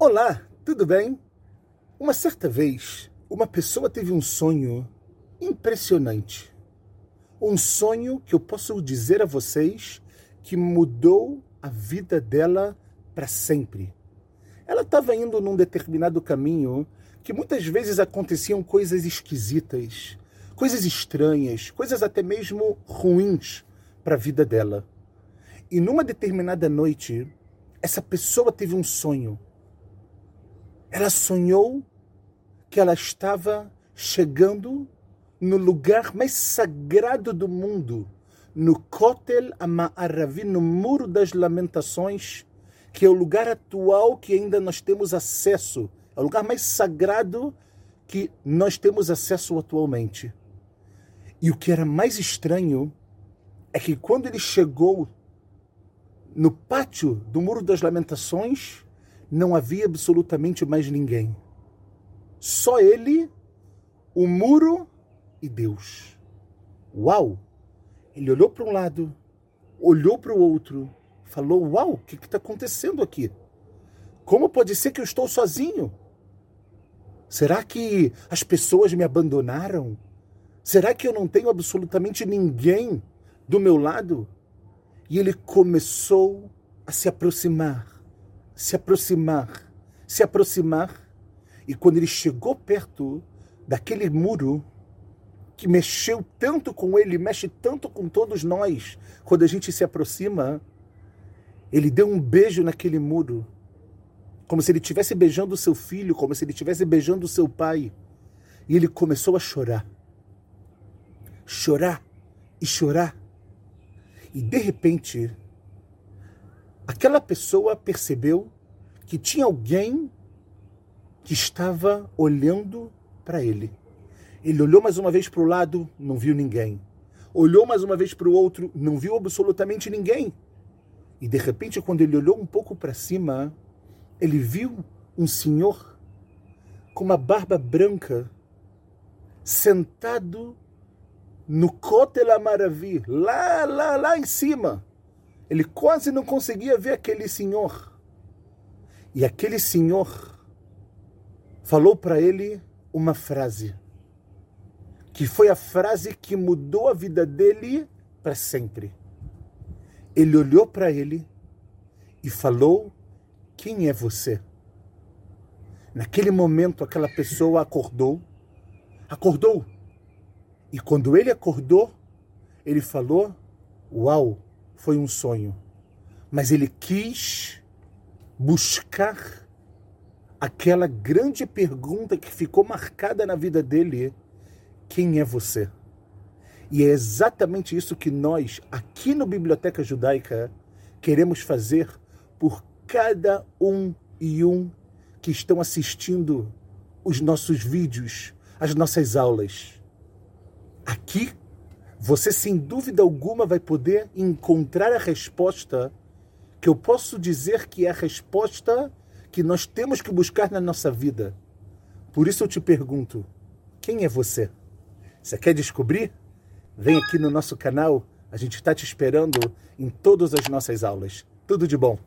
Olá, tudo bem? Uma certa vez, uma pessoa teve um sonho impressionante. Um sonho que eu posso dizer a vocês que mudou a vida dela para sempre. Ela estava indo num determinado caminho que muitas vezes aconteciam coisas esquisitas, coisas estranhas, coisas até mesmo ruins para a vida dela. E numa determinada noite, essa pessoa teve um sonho. Ela sonhou que ela estava chegando no lugar mais sagrado do mundo, no Kotel Ama'aravi, no Muro das Lamentações, que é o lugar atual que ainda nós temos acesso, é o lugar mais sagrado que nós temos acesso atualmente. E o que era mais estranho é que quando ele chegou no pátio do Muro das Lamentações, não havia absolutamente mais ninguém. Só ele, o muro e Deus. Uau! Ele olhou para um lado, olhou para o outro, falou: Uau, o que está acontecendo aqui? Como pode ser que eu estou sozinho? Será que as pessoas me abandonaram? Será que eu não tenho absolutamente ninguém do meu lado? E ele começou a se aproximar, se aproximar, se aproximar. E quando ele chegou perto daquele muro, que mexeu tanto com ele, mexe tanto com todos nós, quando a gente se aproxima, ele deu um beijo naquele muro, como se ele estivesse beijando o seu filho, como se ele estivesse beijando o seu pai. E ele começou a chorar. Chorar e chorar. E de repente, aquela pessoa percebeu que tinha alguém que estava olhando para ele. Ele olhou mais uma vez para o lado, não viu ninguém. Olhou mais uma vez para o outro, não viu absolutamente ninguém. E de repente, quando ele olhou um pouco para cima, ele viu um senhor com uma barba branca sentado no Kotel Maravi, lá, lá, lá em cima. Ele quase não conseguia ver aquele senhor. E aquele senhor falou para ele uma frase que foi a frase que mudou a vida dele para sempre. Ele olhou para ele e falou: Quem é você? Naquele momento, aquela pessoa acordou, acordou. E quando ele acordou, ele falou: Uau, foi um sonho. Mas ele quis buscar aquela grande pergunta que ficou marcada na vida dele quem é você? E é exatamente isso que nós, aqui no Biblioteca Judaica, queremos fazer por cada um e um que estão assistindo os nossos vídeos, as nossas aulas. Aqui, você sem dúvida alguma vai poder encontrar a resposta que eu posso dizer que é a resposta que nós temos que buscar na nossa vida. Por isso eu te pergunto: quem é você? Você quer descobrir? Vem aqui no nosso canal, a gente está te esperando em todas as nossas aulas. Tudo de bom!